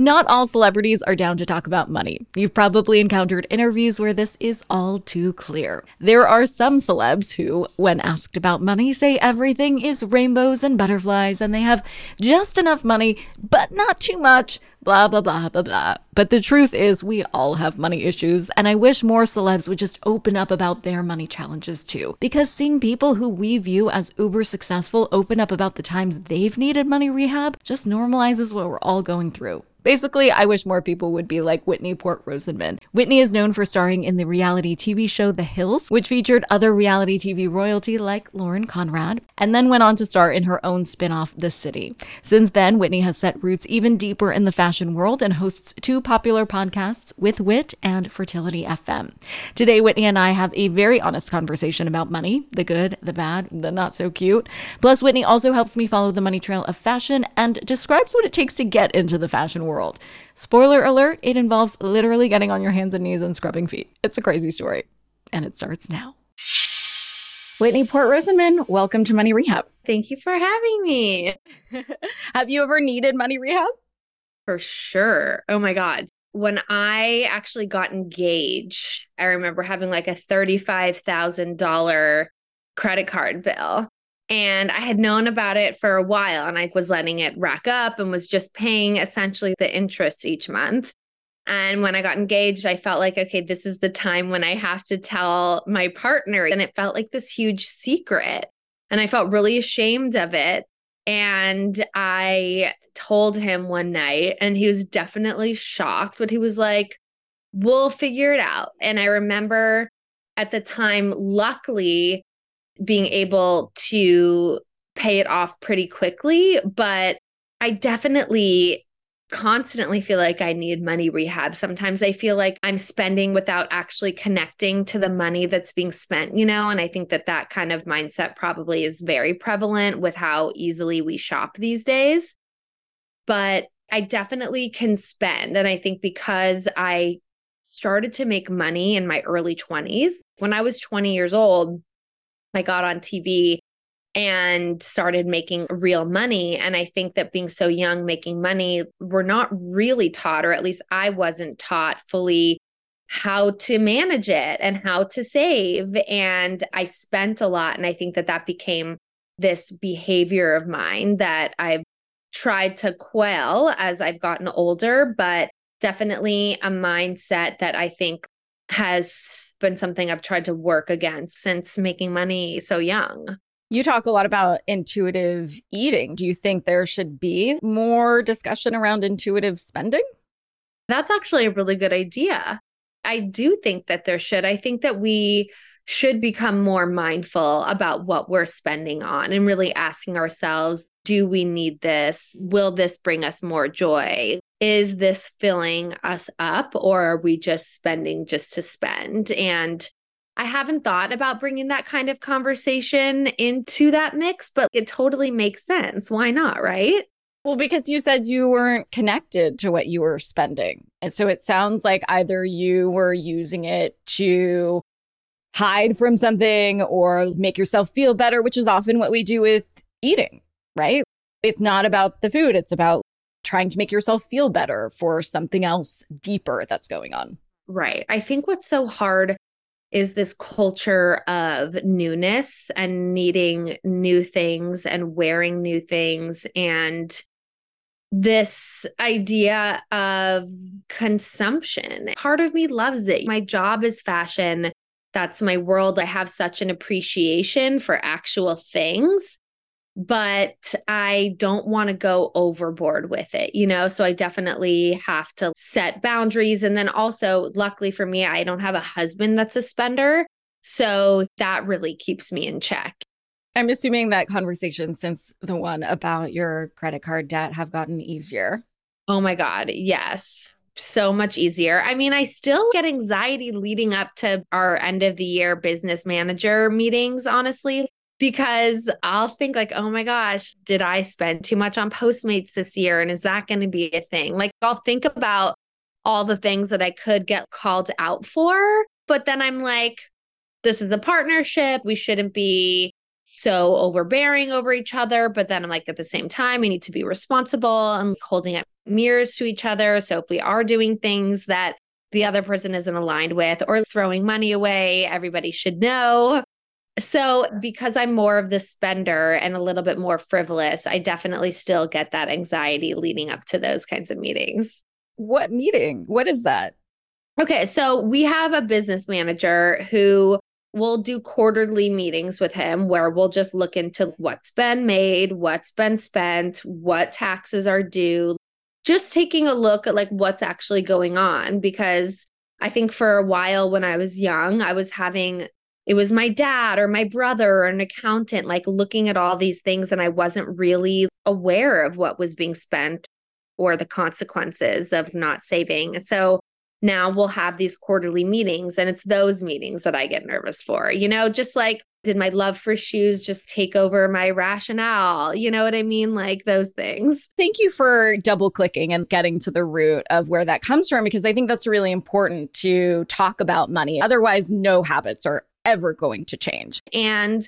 Not all celebrities are down to talk about money. You've probably encountered interviews where this is all too clear. There are some celebs who, when asked about money, say everything is rainbows and butterflies and they have just enough money, but not too much, blah, blah, blah, blah, blah. But the truth is, we all have money issues, and I wish more celebs would just open up about their money challenges too. Because seeing people who we view as uber successful open up about the times they've needed money rehab just normalizes what we're all going through. Basically, I wish more people would be like Whitney Port Rosenman. Whitney is known for starring in the reality TV show The Hills, which featured other reality TV royalty like Lauren Conrad, and then went on to star in her own spin off, The City. Since then, Whitney has set roots even deeper in the fashion world and hosts two popular podcasts, With Whit and Fertility FM. Today, Whitney and I have a very honest conversation about money the good, the bad, the not so cute. Plus, Whitney also helps me follow the money trail of fashion and describes what it takes to get into the fashion world world. Spoiler alert, it involves literally getting on your hands and knees and scrubbing feet. It's a crazy story. And it starts now. Whitney Port Rosenman, welcome to Money Rehab. Thank you for having me. Have you ever needed money rehab? For sure. Oh my God. When I actually got engaged, I remember having like a $35,000 credit card bill. And I had known about it for a while and I was letting it rack up and was just paying essentially the interest each month. And when I got engaged, I felt like, okay, this is the time when I have to tell my partner. And it felt like this huge secret. And I felt really ashamed of it. And I told him one night, and he was definitely shocked, but he was like, we'll figure it out. And I remember at the time, luckily, being able to pay it off pretty quickly. But I definitely constantly feel like I need money rehab. Sometimes I feel like I'm spending without actually connecting to the money that's being spent, you know? And I think that that kind of mindset probably is very prevalent with how easily we shop these days. But I definitely can spend. And I think because I started to make money in my early 20s, when I was 20 years old, I got on TV and started making real money. And I think that being so young, making money, we're not really taught, or at least I wasn't taught fully how to manage it and how to save. And I spent a lot. And I think that that became this behavior of mine that I've tried to quell as I've gotten older, but definitely a mindset that I think has been something I've tried to work against since making money so young. You talk a lot about intuitive eating. Do you think there should be more discussion around intuitive spending? That's actually a really good idea. I do think that there should. I think that we should become more mindful about what we're spending on and really asking ourselves do we need this? Will this bring us more joy? Is this filling us up or are we just spending just to spend? And I haven't thought about bringing that kind of conversation into that mix, but it totally makes sense. Why not? Right. Well, because you said you weren't connected to what you were spending. And so it sounds like either you were using it to hide from something or make yourself feel better, which is often what we do with eating, right? It's not about the food, it's about trying to make yourself feel better for something else deeper that's going on. Right. I think what's so hard is this culture of newness and needing new things and wearing new things. And this idea of consumption. Part of me loves it. My job is fashion. That's my world. I have such an appreciation for actual things, but I don't want to go overboard with it, you know? So I definitely have to set boundaries. And then also, luckily for me, I don't have a husband that's a spender. So that really keeps me in check. I'm assuming that conversations since the one about your credit card debt have gotten easier. Oh my God. Yes. So much easier. I mean, I still get anxiety leading up to our end of the year business manager meetings, honestly, because I'll think, like, oh my gosh, did I spend too much on Postmates this year? And is that going to be a thing? Like, I'll think about all the things that I could get called out for. But then I'm like, this is a partnership. We shouldn't be so overbearing over each other. But then I'm like, at the same time, we need to be responsible and holding up mirrors to each other. So if we are doing things that the other person isn't aligned with or throwing money away, everybody should know. So, because I'm more of the spender and a little bit more frivolous, I definitely still get that anxiety leading up to those kinds of meetings. What meeting? What is that? Okay, so we have a business manager who we'll do quarterly meetings with him where we'll just look into what's been made, what's been spent, what taxes are due, just taking a look at like what's actually going on because I think for a while when I was young, I was having it was my dad or my brother or an accountant like looking at all these things and I wasn't really aware of what was being spent or the consequences of not saving. So now we'll have these quarterly meetings and it's those meetings that I get nervous for. You know, just like did my love for shoes just take over my rationale? You know what I mean? Like those things. Thank you for double clicking and getting to the root of where that comes from because I think that's really important to talk about money. Otherwise, no habits are ever going to change. And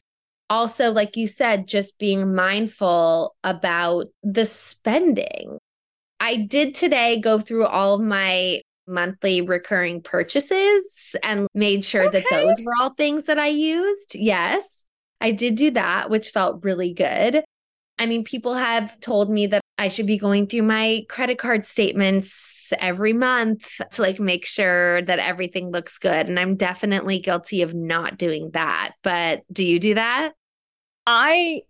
also, like you said, just being mindful about the spending. I did today go through all of my monthly recurring purchases and made sure okay. that those were all things that I used. Yes, I did do that, which felt really good. I mean, people have told me that I should be going through my credit card statements every month to like make sure that everything looks good. And I'm definitely guilty of not doing that. But do you do that? I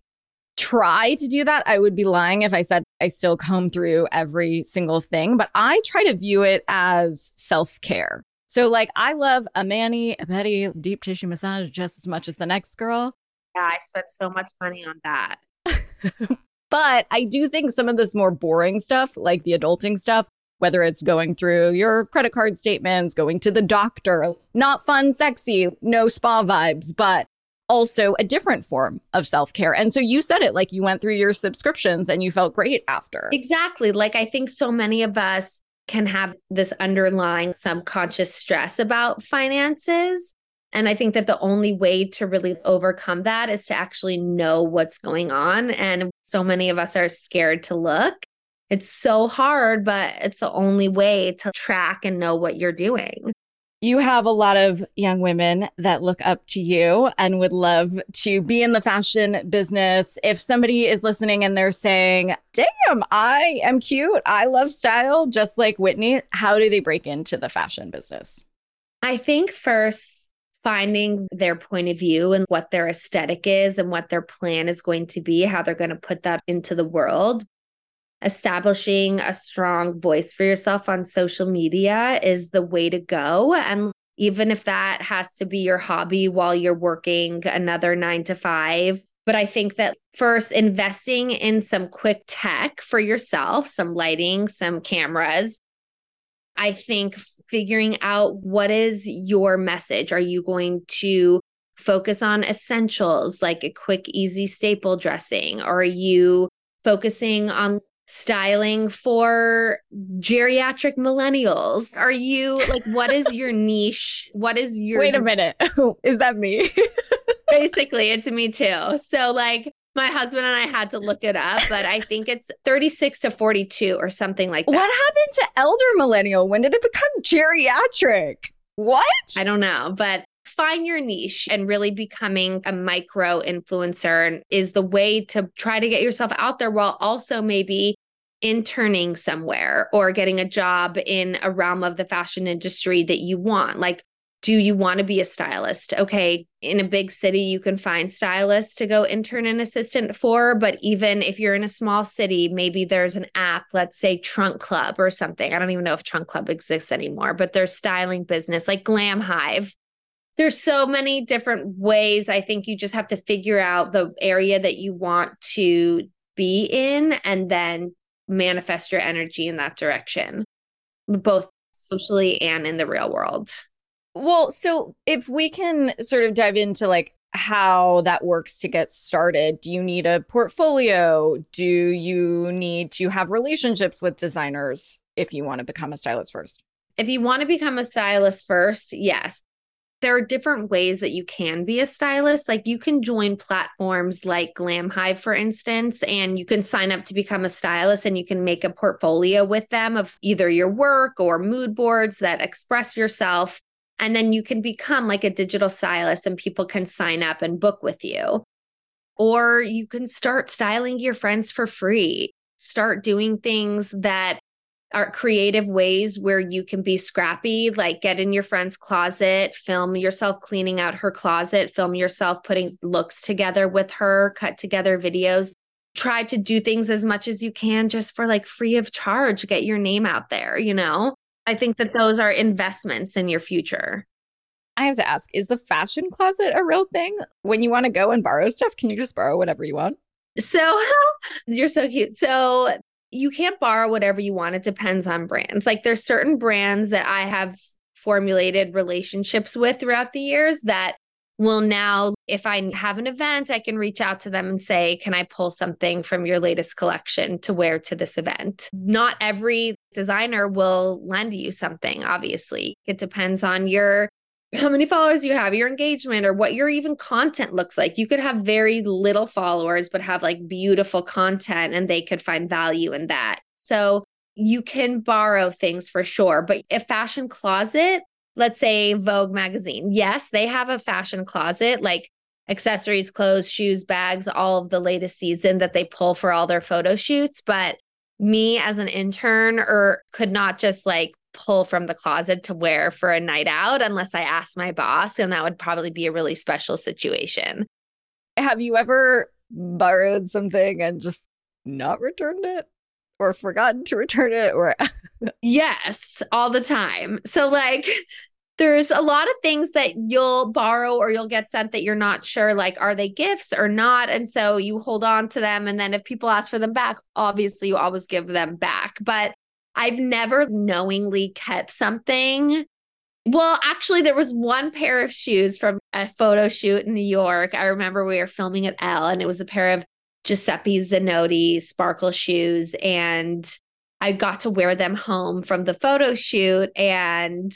try to do that. I would be lying if I said I still comb through every single thing, but I try to view it as self care. So, like, I love a mani, a pedi, deep tissue massage just as much as the next girl. Yeah, I spent so much money on that. but I do think some of this more boring stuff, like the adulting stuff, whether it's going through your credit card statements, going to the doctor, not fun, sexy, no spa vibes, but also a different form of self care. And so you said it like you went through your subscriptions and you felt great after. Exactly. Like I think so many of us can have this underlying subconscious stress about finances. And I think that the only way to really overcome that is to actually know what's going on. And so many of us are scared to look. It's so hard, but it's the only way to track and know what you're doing you have a lot of young women that look up to you and would love to be in the fashion business. If somebody is listening and they're saying, damn, I am cute, I love style, just like Whitney, how do they break into the fashion business? I think first, finding their point of view and what their aesthetic is and what their plan is going to be, how they're going to put that into the world establishing a strong voice for yourself on social media is the way to go. And even if that has to be your hobby while you're working another nine to five. But I think that first, investing in some quick tech for yourself, some lighting, some cameras. I think figuring out what is your message. Are you going to focus on essentials like a quick, easy staple dressing? Or are you focusing on styling for geriatric millennials? Are you like, what is your niche? What is your. Wait a minute. is that me? Basically, it's me too. So, like, my husband and I had to look it up, but I think it's 36 to 42 or something like that. What happened to elder millennial? When did it become geriatric? What? I don't know, but find your niche and really becoming a micro influencer is the way to try to get yourself out there while also maybe interning somewhere or getting a job in a realm of the fashion industry that you want. Like, do you want to be a stylist? Okay, in a big city, you can find stylists to go intern and assistant for. But even if you're in a small city, maybe there's an app, let's say Trunk Club or something. I don't even know if Trunk Club exists anymore, but there's styling business like Glam Hive. There's so many different ways. I think you just have to figure out the area that you want to be in and then manifest your energy in that direction, both socially and in the real world. Well, so if we can sort of dive into like how that works to get started, do you need a portfolio? Do you need to have relationships with designers if you want to become a stylist first? If you want to become a stylist first, yes. There are different ways that you can be a stylist. Like you can join platforms like Glam Hive, for instance, and you can sign up to become a stylist and you can make a portfolio with them of either your work or mood boards that express yourself and then you can become like a digital stylist and people can sign up and book with you. Or you can start styling your friends for free. Start doing things that are creative ways where you can be scrappy, like get in your friend's closet, film yourself cleaning out her closet, film yourself putting looks together with her, cut together videos. Try to do things as much as you can just for like free of charge, get your name out there, you know? I think that those are investments in your future. I have to ask, is the fashion closet a real thing? When you want to go and borrow stuff, can you just borrow whatever you want? So you're so cute. So you can't borrow whatever you want. It depends on brands. Like there's certain brands that I have formulated relationships with throughout the years that will now, if I have an event, I can reach out to them and say, Can I pull something from your latest collection to wear to this event? Not every designer will lend you something, obviously. It depends on your how many followers you have, your engagement, or what your even content looks like. You could have very little followers, but have like beautiful content and they could find value in that. So you can borrow things for sure. But a fashion closet, let's say Vogue magazine, yes, they have a fashion closet, like accessories, clothes, shoes, bags, all of the latest season that they pull for all their photo shoots. But me as an intern or could not just like pull from the closet to wear for a night out unless I asked my boss. And that would probably be a really special situation. Have you ever borrowed something and just not returned it or forgotten to return it or yes all the time so like there's a lot of things that you'll borrow or you'll get sent that you're not sure like are they gifts or not and so you hold on to them and then if people ask for them back obviously you always give them back but I've never knowingly kept something. Well, actually, there was one pair of shoes from a photo shoot in New York. I remember we were filming at Elle, and it was a pair of Giuseppe Zanotti sparkle shoes. And I got to wear them home from the photo shoot. And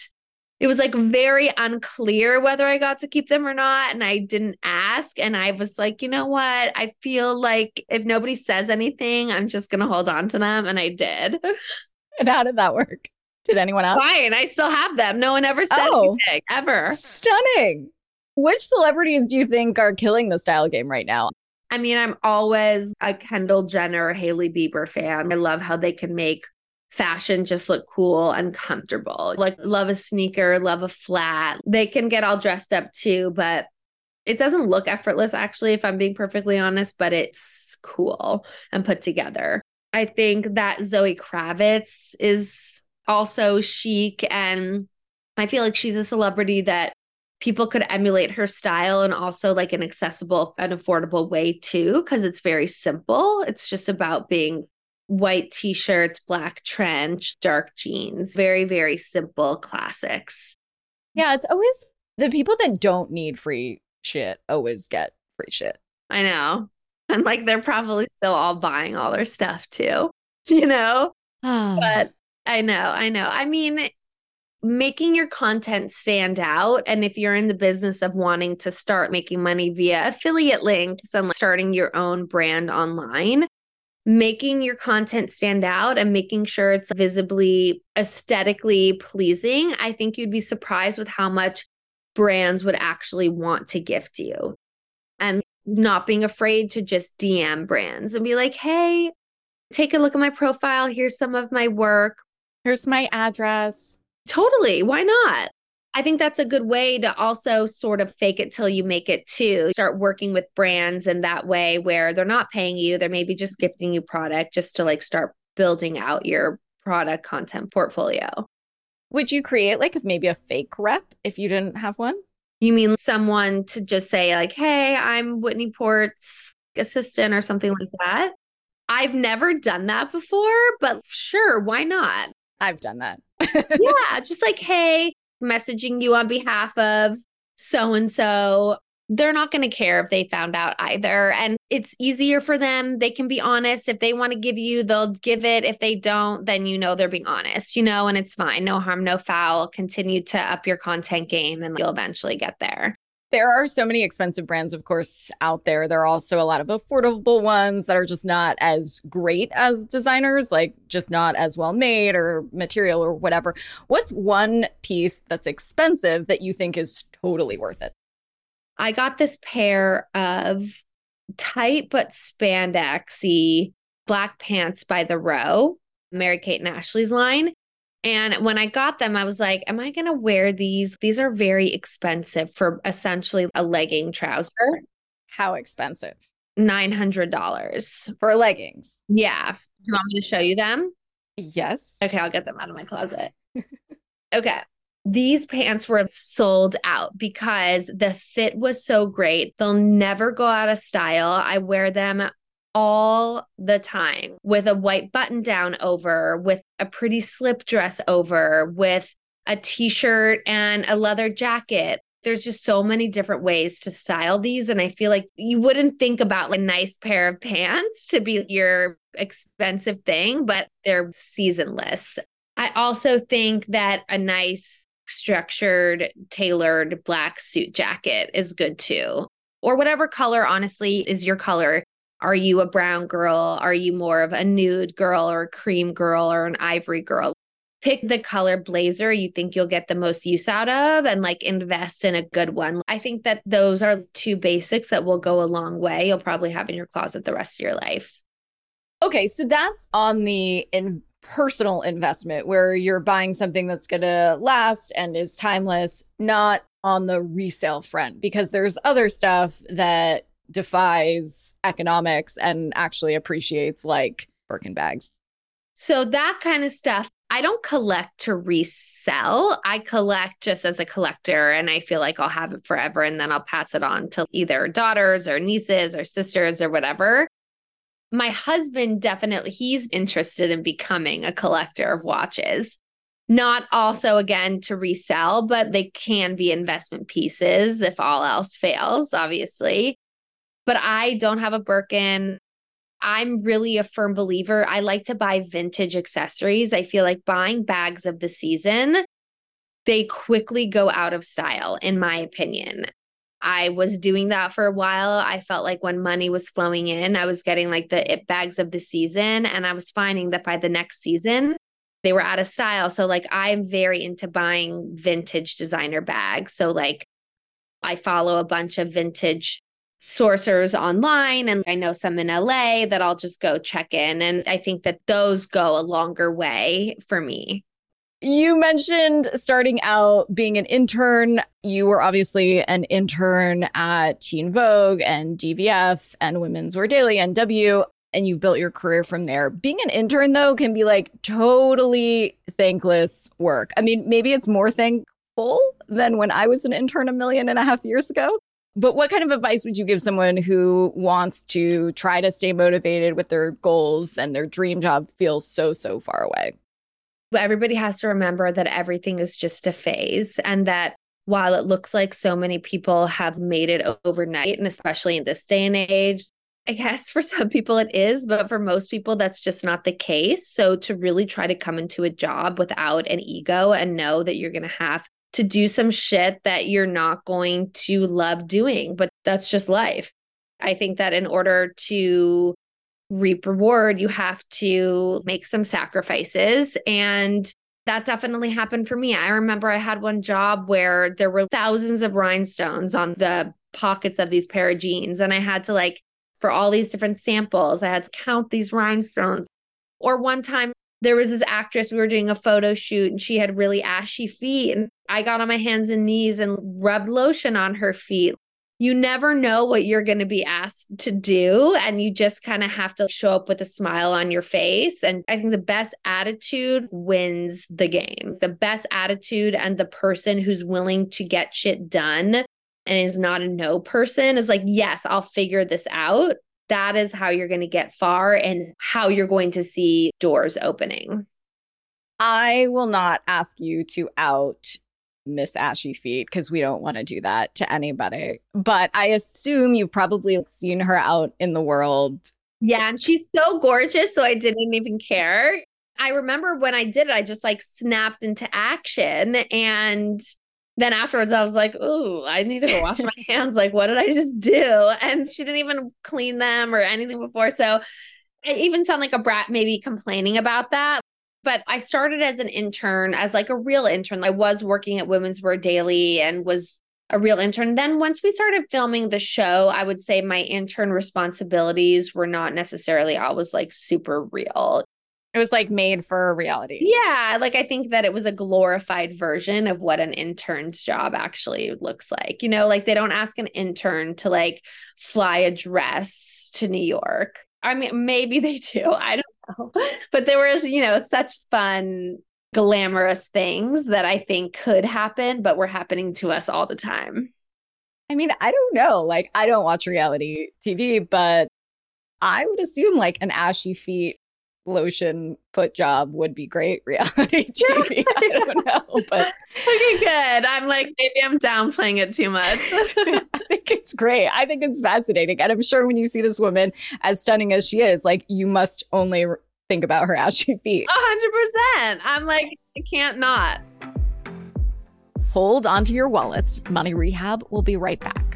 it was like very unclear whether I got to keep them or not. And I didn't ask. And I was like, you know what? I feel like if nobody says anything, I'm just going to hold on to them. And I did. And how did that work? Did anyone else? Fine. I still have them. No one ever said oh, anything, ever. Stunning. Which celebrities do you think are killing the style game right now? I mean, I'm always a Kendall Jenner, Hailey Bieber fan. I love how they can make fashion just look cool and comfortable. Like, love a sneaker, love a flat. They can get all dressed up too, but it doesn't look effortless, actually, if I'm being perfectly honest, but it's cool and put together. I think that Zoe Kravitz is also chic. And I feel like she's a celebrity that people could emulate her style and also like an accessible and affordable way too, because it's very simple. It's just about being white t shirts, black trench, dark jeans, very, very simple classics. Yeah, it's always the people that don't need free shit always get free shit. I know. And like they're probably still all buying all their stuff too, you know? but I know, I know. I mean, making your content stand out. And if you're in the business of wanting to start making money via affiliate links and starting your own brand online, making your content stand out and making sure it's visibly aesthetically pleasing, I think you'd be surprised with how much brands would actually want to gift you. And not being afraid to just DM brands and be like, hey, take a look at my profile. Here's some of my work. Here's my address. Totally. Why not? I think that's a good way to also sort of fake it till you make it too. Start working with brands in that way where they're not paying you, they're maybe just gifting you product just to like start building out your product content portfolio. Would you create like maybe a fake rep if you didn't have one? You mean someone to just say, like, hey, I'm Whitney Port's assistant or something like that? I've never done that before, but sure, why not? I've done that. yeah, just like, hey, messaging you on behalf of so and so. They're not going to care if they found out either. And it's easier for them. They can be honest. If they want to give you, they'll give it. If they don't, then you know they're being honest, you know, and it's fine. No harm, no foul. Continue to up your content game and you'll eventually get there. There are so many expensive brands, of course, out there. There are also a lot of affordable ones that are just not as great as designers, like just not as well made or material or whatever. What's one piece that's expensive that you think is totally worth it? I got this pair of tight but spandexy black pants by The Row, Mary Kate and Ashley's line. And when I got them, I was like, am I going to wear these? These are very expensive for essentially a legging trouser. How expensive? $900 for leggings. Yeah. Do you want me to show you them? Yes. Okay, I'll get them out of my closet. okay. These pants were sold out because the fit was so great. They'll never go out of style. I wear them all the time with a white button down over, with a pretty slip dress over, with a t shirt and a leather jacket. There's just so many different ways to style these. And I feel like you wouldn't think about a nice pair of pants to be your expensive thing, but they're seasonless. I also think that a nice, structured, tailored black suit jacket is good too. Or whatever color, honestly, is your color. Are you a brown girl? Are you more of a nude girl or a cream girl or an ivory girl? Pick the color blazer you think you'll get the most use out of and like invest in a good one. I think that those are two basics that will go a long way. You'll probably have in your closet the rest of your life. Okay, so that's on the in personal investment where you're buying something that's going to last and is timeless, not on the resale front because there's other stuff that defies economics and actually appreciates like Birkin bags. So that kind of stuff, I don't collect to resell. I collect just as a collector and I feel like I'll have it forever and then I'll pass it on to either daughters or nieces or sisters or whatever. My husband definitely he's interested in becoming a collector of watches. Not also again to resell, but they can be investment pieces if all else fails, obviously but I don't have a Birkin. I'm really a firm believer. I like to buy vintage accessories. I feel like buying bags of the season, they quickly go out of style, in my opinion. I was doing that for a while. I felt like when money was flowing in, I was getting like the it bags of the season. And I was finding that by the next season, they were out of style. So, like, I'm very into buying vintage designer bags. So, like, I follow a bunch of vintage sourcers online and I know some in LA that I'll just go check in and I think that those go a longer way for me. You mentioned starting out being an intern. You were obviously an intern at Teen Vogue and DVF and Women's Wear Daily and W and you've built your career from there. Being an intern though can be like totally thankless work. I mean, maybe it's more thankful than when I was an intern a million and a half years ago. But what kind of advice would you give someone who wants to try to stay motivated with their goals and their dream job feels so, so far away? Everybody has to remember that everything is just a phase and that while it looks like so many people have made it overnight, and especially in this day and age, I guess for some people it is, but for most people, that's just not the case. So to really try to come into a job without an ego and know that you're going to have to do some shit that you're not going to love doing, but that's just life. I think that in order to reap reward, you have to make some sacrifices. And that definitely happened for me. I remember I had one job where there were thousands of rhinestones on the pockets of these pair of jeans, and I had to like for all these different samples. I had to count these rhinestones. Or one time there was this actress, we were doing a photo shoot and she had really ashy feet. And I got on my hands and knees and rubbed lotion on her feet. You never know what you're going to be asked to do. And you just kind of have to show up with a smile on your face. And I think the best attitude wins the game. The best attitude and the person who's willing to get shit done and is not a no person is like, yes, I'll figure this out that is how you're going to get far and how you're going to see doors opening. I will not ask you to out Miss Ashy Feet because we don't want to do that to anybody. But I assume you've probably seen her out in the world. Yeah, and she's so gorgeous. So I didn't even care. I remember when I did it, I just like snapped into action and then afterwards I was like, "Ooh, I need to go wash my hands. Like, what did I just do?" And she didn't even clean them or anything before. So I even sound like a brat maybe complaining about that. But I started as an intern, as like a real intern. I was working at Women's Wear Daily and was a real intern. Then once we started filming the show, I would say my intern responsibilities were not necessarily always like super real. It was like made for reality. Yeah. Like I think that it was a glorified version of what an intern's job actually looks like. You know, like they don't ask an intern to like fly a dress to New York. I mean, maybe they do. I don't know. But there was, you know, such fun, glamorous things that I think could happen, but were happening to us all the time. I mean, I don't know. Like, I don't watch reality TV, but I would assume like an ashy feet lotion foot job would be great reality TV. I don't know, but okay, good. I'm like maybe I'm downplaying it too much. I think it's great. I think it's fascinating, and I'm sure when you see this woman as stunning as she is, like you must only think about her ashy feet. A hundred percent. I'm like I can't not. Hold onto your wallets. Money Rehab will be right back.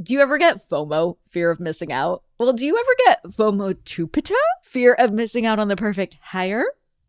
Do you ever get FOMO, fear of missing out? Well, do you ever get FOMO-tupita, fear of missing out on the perfect hire?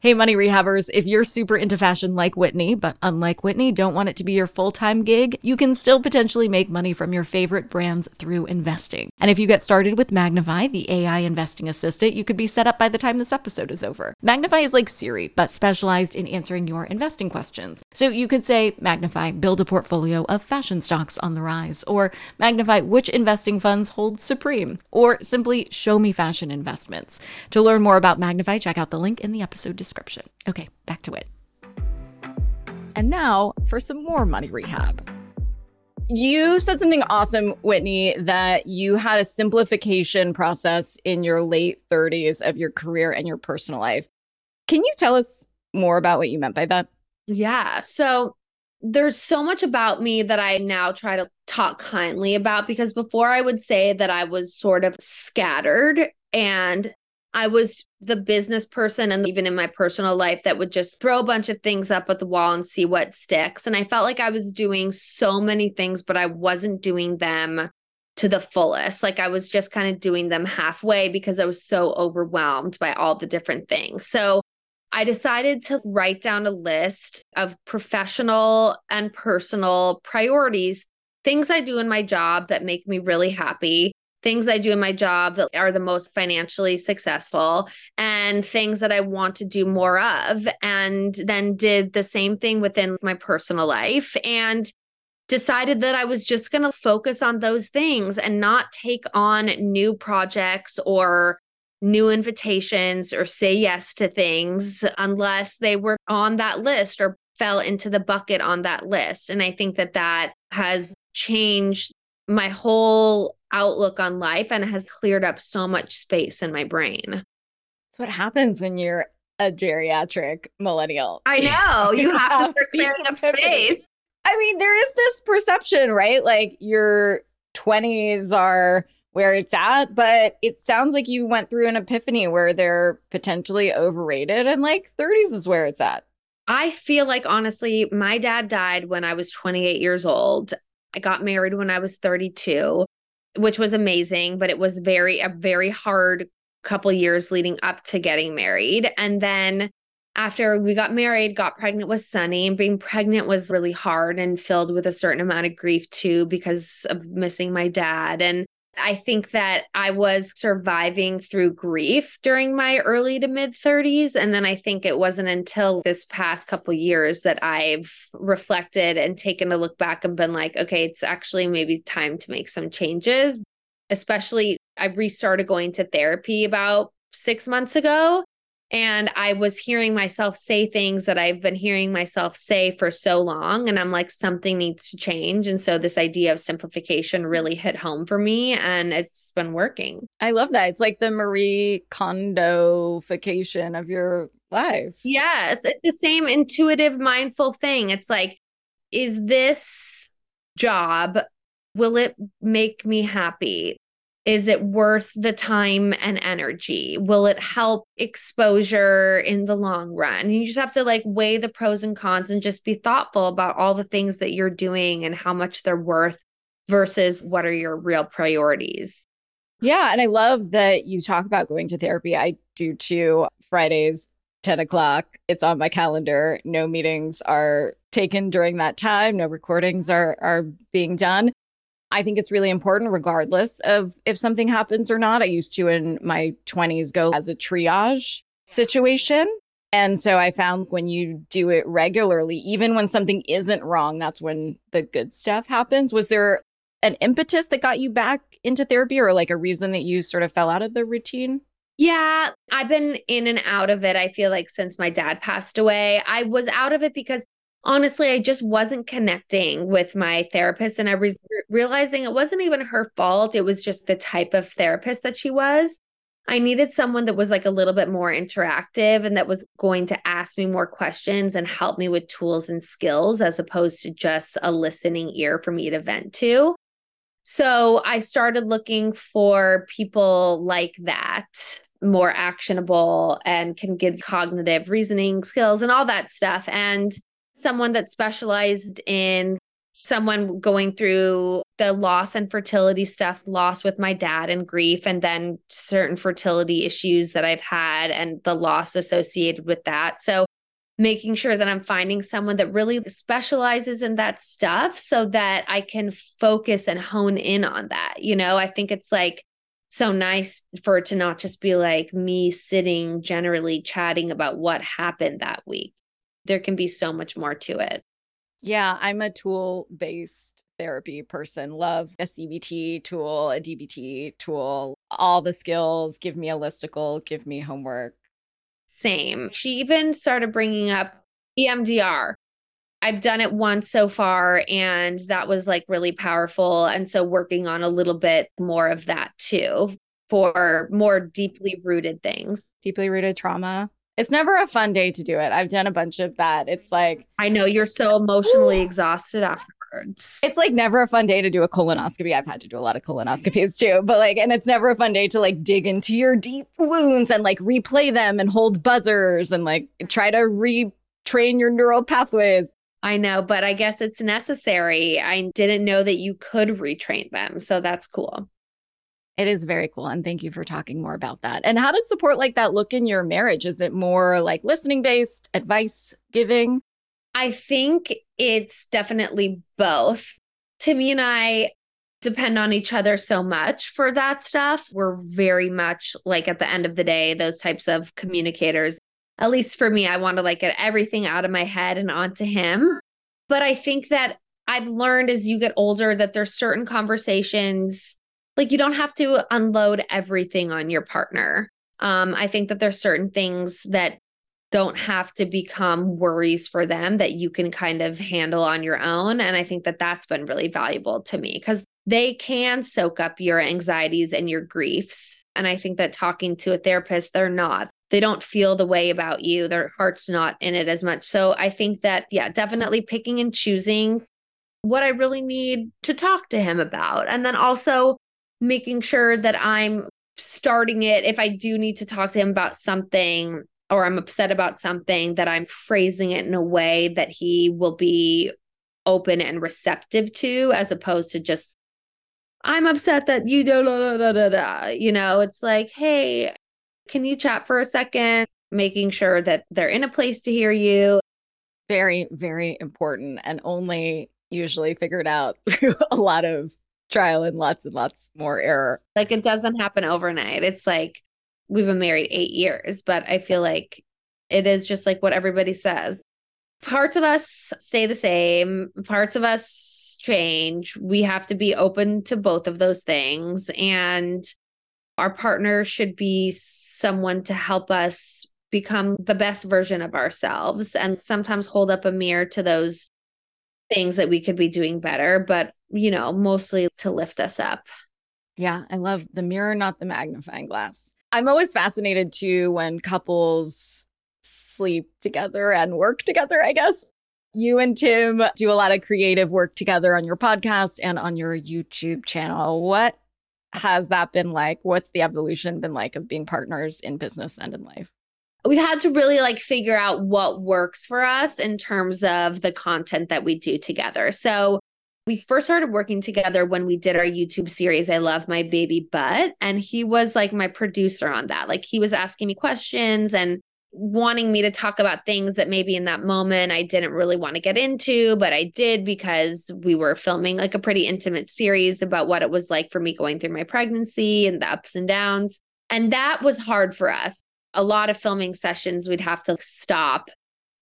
Hey, money rehabbers, if you're super into fashion like Whitney, but unlike Whitney, don't want it to be your full time gig, you can still potentially make money from your favorite brands through investing. And if you get started with Magnifi, the AI investing assistant, you could be set up by the time this episode is over. Magnifi is like Siri, but specialized in answering your investing questions. So you could say, Magnifi, build a portfolio of fashion stocks on the rise, or Magnifi, which investing funds hold supreme, or simply show me fashion investments. To learn more about Magnifi, check out the link in the episode description. Okay, back to it. And now for some more money rehab. You said something awesome, Whitney, that you had a simplification process in your late 30s of your career and your personal life. Can you tell us more about what you meant by that? Yeah. So there's so much about me that I now try to talk kindly about because before I would say that I was sort of scattered and I was the business person and even in my personal life that would just throw a bunch of things up at the wall and see what sticks. And I felt like I was doing so many things, but I wasn't doing them to the fullest. Like I was just kind of doing them halfway because I was so overwhelmed by all the different things. So I decided to write down a list of professional and personal priorities, things I do in my job that make me really happy, things I do in my job that are the most financially successful, and things that I want to do more of. And then did the same thing within my personal life and decided that I was just going to focus on those things and not take on new projects or new invitations or say yes to things unless they were on that list or fell into the bucket on that list. And I think that that has changed my whole outlook on life and has cleared up so much space in my brain. That's what happens when you're a geriatric millennial. I know. You, you have, have, to um, start clearing up space. I mean, there is this perception, right? Like your 20s are where it's at, but it sounds like you went through an epiphany where they're potentially overrated and like 30s is where it's at. I feel like honestly, my dad died when I was 28 years old. I got married when I was 32, which was amazing, but it was very a very hard couple years leading up to getting married. And then after we got married, got pregnant with Sunny, and being pregnant was really hard and filled with a certain amount of grief too because of missing my dad. And I think that I was surviving through grief during my early to mid 30s and then I think it wasn't until this past couple years that I've reflected and taken a look back and been like okay it's actually maybe time to make some changes. Especially I restarted going to therapy about 6 months ago and I was hearing myself say things that I've been hearing myself say for so long. And I'm like, something needs to change. And so this idea of simplification really hit home for me and it's been working. I love that. It's like the Marie Kondoification of your life. Yes. It's the same intuitive, mindful thing. It's like, is this job, will it make me happy? Is it worth the time and energy? Will it help exposure in the long run? You just have to like weigh the pros and cons and just be thoughtful about all the things that you're doing and how much they're worth versus what are your real priorities. Yeah. And I love that you talk about going to therapy. I do too. Fridays, 10 o'clock. It's on my calendar. No meetings are taken during that time. No recordings are, are being done. I think it's really important, regardless of if something happens or not. I used to in my 20s go as a triage situation. And so I found when you do it regularly, even when something isn't wrong, that's when the good stuff happens. Was there an impetus that got you back into therapy or like a reason that you sort of fell out of the routine? Yeah, I've been in and out of it. I feel like since my dad passed away, I was out of it because honestly, I just wasn't connecting with my therapist. And I was realizing it wasn't even her fault. It was just the type of therapist that she was. I needed someone that was like a little bit more interactive and that was going to ask me more questions and help me with tools and skills as opposed to just a listening ear for me to vent to. So I started looking for people like that, more actionable and can give cognitive reasoning skills and all that stuff. And someone that specialized in someone going through the loss and fertility stuff, loss with my dad and grief, and then certain fertility issues that I've had and the loss associated with that. So, making sure that I'm finding someone that really specializes in that stuff so that I can focus and hone in on that. You know, I think it's like, so nice for it to not just be like me sitting generally chatting about what happened that week there can be so much more to it. Yeah, I'm a tool based therapy person. Love a CBT tool, a DBT tool, all the skills. Give me a listicle, give me homework. Same. She even started bringing up EMDR. I've done it once so far, and that was like really powerful. And so, working on a little bit more of that too for more deeply rooted things. Deeply rooted trauma It's never a fun day to do it. I've done a bunch of that. It's like I know you're so emotionally exhausted afterwards. it's like never a fun day to do a colonoscopy. I've had to do a lot of colonoscopies too, but like, and it's never a fun day to like dig into your deep wounds and like replay them and hold buzzers and like try to retrain your neural pathways. I know, but I guess it's necessary. I didn't know that you could retrain them. So that's cool. It is very cool. And thank you for talking more about that. And how does support like that look in your marriage? Is it more like listening based, advice giving? I think it's definitely both. Timmy and I depend on each other so much for that stuff. We're very much like at the end of the day, those types of communicators. At least for me, I want to like get everything out of my head and onto him. But I think that I've learned as you get older that there's certain conversations like you don't have to unload everything on your partner. Um, I think that there's certain things that don't have to become worries for them that you can kind of handle on your own. And I think that that's been really valuable to me because they can soak up your anxieties and your griefs. And I think that talking to a therapist, they're not. They don't feel the way about you. Their heart's not in it as much. So I think that, yeah, definitely picking and choosing what I really need to talk to him about. And then also making sure that I'm starting it if I do need to talk to him about something or I'm upset about something that I'm phrasing it in a way that he will be open and receptive to as opposed to just I'm upset that you do da, da, da, da. you know it's like hey can you chat for a second making sure that they're in a place to hear you very very important and only usually figured out through a lot of trial and lots and lots more error. Like it doesn't happen overnight. It's like we've been married eight years, but I feel like it is just like what everybody says. Parts of us stay the same, parts of us change. We have to be open to both of those things. And our partner should be someone to help us become the best version of ourselves and sometimes hold up a mirror to those things that we could be doing better. But you know, mostly to lift us up. Yeah, I love the mirror, not the magnifying glass. I'm always fascinated too when couples sleep together and work together, I guess. You and Tim do a lot of creative work together on your podcast and on your YouTube channel. What has that been like? What's the evolution been like of being partners in business and in life? We've had to really like figure out what works for us in terms of the content that we do together. So we first started working together when we did our YouTube series, I Love My Baby But. And he was like my producer on that. Like he was asking me questions and wanting me to talk about things that maybe in that moment I didn't really want to get into, but I did because we were filming like a pretty intimate series about what it was like for me going through my pregnancy and the ups and downs. And that was hard for us. A lot of filming sessions we'd have to stop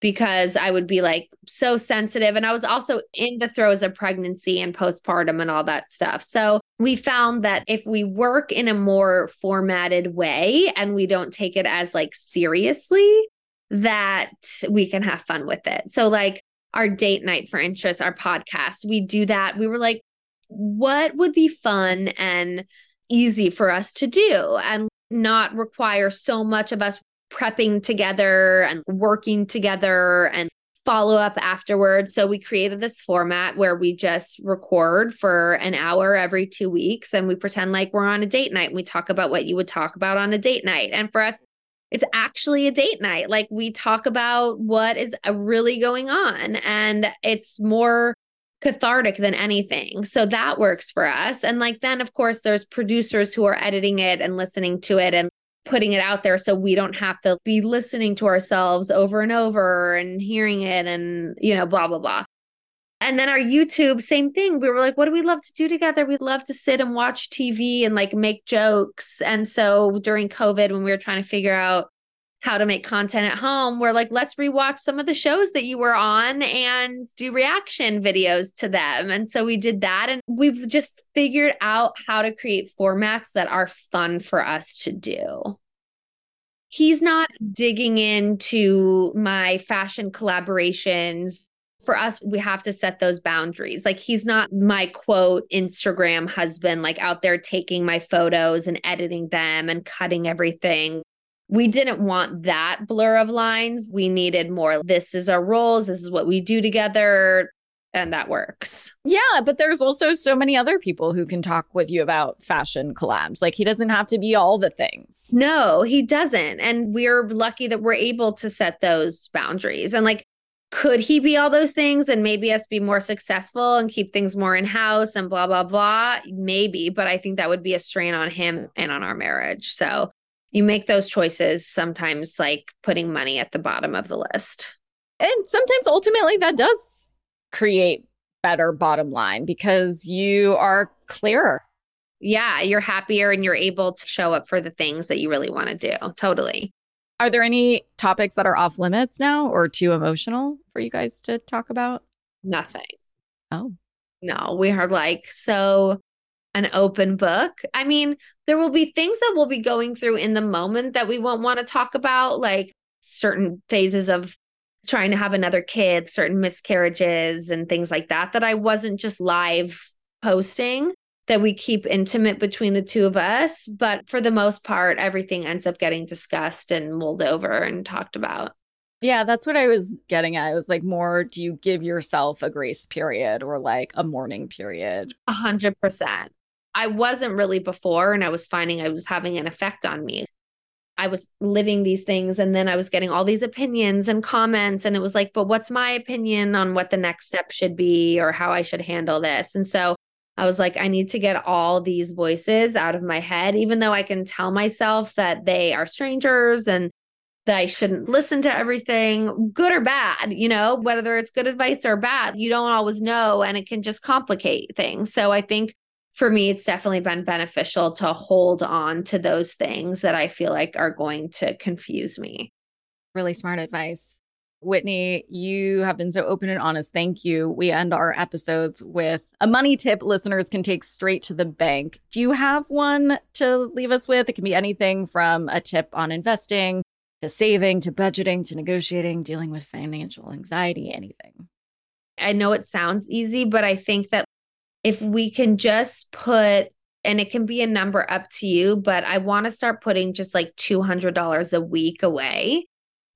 because I would be like so sensitive. And I was also in the throes of pregnancy and postpartum and all that stuff. So we found that if we work in a more formatted way and we don't take it as like seriously, that we can have fun with it. So, like our date night, for interest, our podcast, we do that. We were like, what would be fun and easy for us to do and not require so much of us prepping together and working together and follow up afterwards. So we created this format where we just record for an hour every two weeks and we pretend like we're on a date night. And we talk about what you would talk about on a date night. And for us, it's actually a date night. Like we talk about what is uh, really going on and it's more cathartic than anything. So that works for us. And like then of course there's producers who are editing it and listening to it and putting it out there so we don't have to be listening to ourselves over and over and hearing it and, you know, blah, blah, blah. And then our YouTube, same thing. We were like, what do we love to do together? We love to sit and watch TV and like make jokes. And so during COVID, when we were trying to figure out how to make content at home, we're like, let's rewatch some of the shows that you were on and do reaction videos to them. And so we did that. And we've just figured out how to create formats that are fun for us to do. He's not digging into my fashion collaborations. For us, we have to set those boundaries. Like, he's not my quote Instagram husband, like out there taking my photos and editing them and cutting everything we didn't want that blur of lines. We needed more this is our roles, this is what we do together and that works. Yeah, but there's also so many other people who can talk with you about fashion collabs. Like he doesn't have to be all the things. No, he doesn't. And we're lucky that we're able to set those boundaries. And like could he be all those things and maybe us be more successful and keep things more in house and blah blah blah maybe but i think that would be a strain on him and on our marriage so you make those choices sometimes like putting money at the bottom of the list and sometimes ultimately that does create better bottom line because you are clearer yeah you're happier and you're able to show up for the things that you really want to do totally are there any topics that are off limits now or too emotional for you guys to talk about? Nothing. Oh. No, we are like so an open book. I mean, there will be things that we'll be going through in the moment that we won't want to talk about, like certain phases of trying to have another kid, certain miscarriages and things like that, that I wasn't just live posting that we keep intimate between the two of us. But for the most part, everything ends up getting discussed and mulled over and talked about. Yeah, that's what I was getting at. It was like more do you give yourself a grace period or like a mourning period? A hundred percent. I wasn't really before, and I was finding I was having an effect on me. I was living these things, and then I was getting all these opinions and comments. And it was like, but what's my opinion on what the next step should be or how I should handle this? And so I was like, I need to get all these voices out of my head, even though I can tell myself that they are strangers and that I shouldn't listen to everything, good or bad, you know, whether it's good advice or bad, you don't always know. And it can just complicate things. So I think for me, it's definitely been beneficial to hold on to those things that I feel like are going to confuse me. Really smart advice. Whitney, you have been so open and honest. Thank you. We end our episodes with a money tip listeners can take straight to the bank. Do you have one to leave us with? It can be anything from a tip on investing to saving to budgeting to negotiating, dealing with financial anxiety, anything. I know it sounds easy, but I think that if we can just put and it can be a number up to you, but I want to start putting just like $200 a week away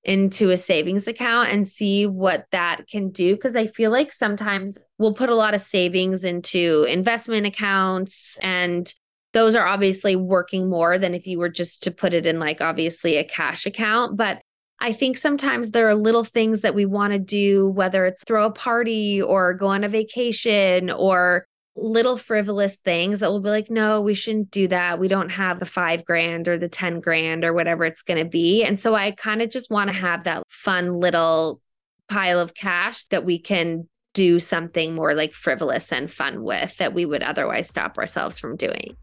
into a savings account and see what that can do. Because I feel like sometimes we'll put a lot of savings into investment accounts, and those are obviously working more than if you were just to put it in, like, obviously a cash account. But I think sometimes there are little things that we want to do, whether it's throw a party or go on a vacation or little frivolous things that will be like, no, we shouldn't do that. We don't have the five grand or the 10 grand or whatever it's going to be. And so I kind of just want to have that fun little pile of cash that we can do something more like frivolous and fun with that we would otherwise stop ourselves from doing.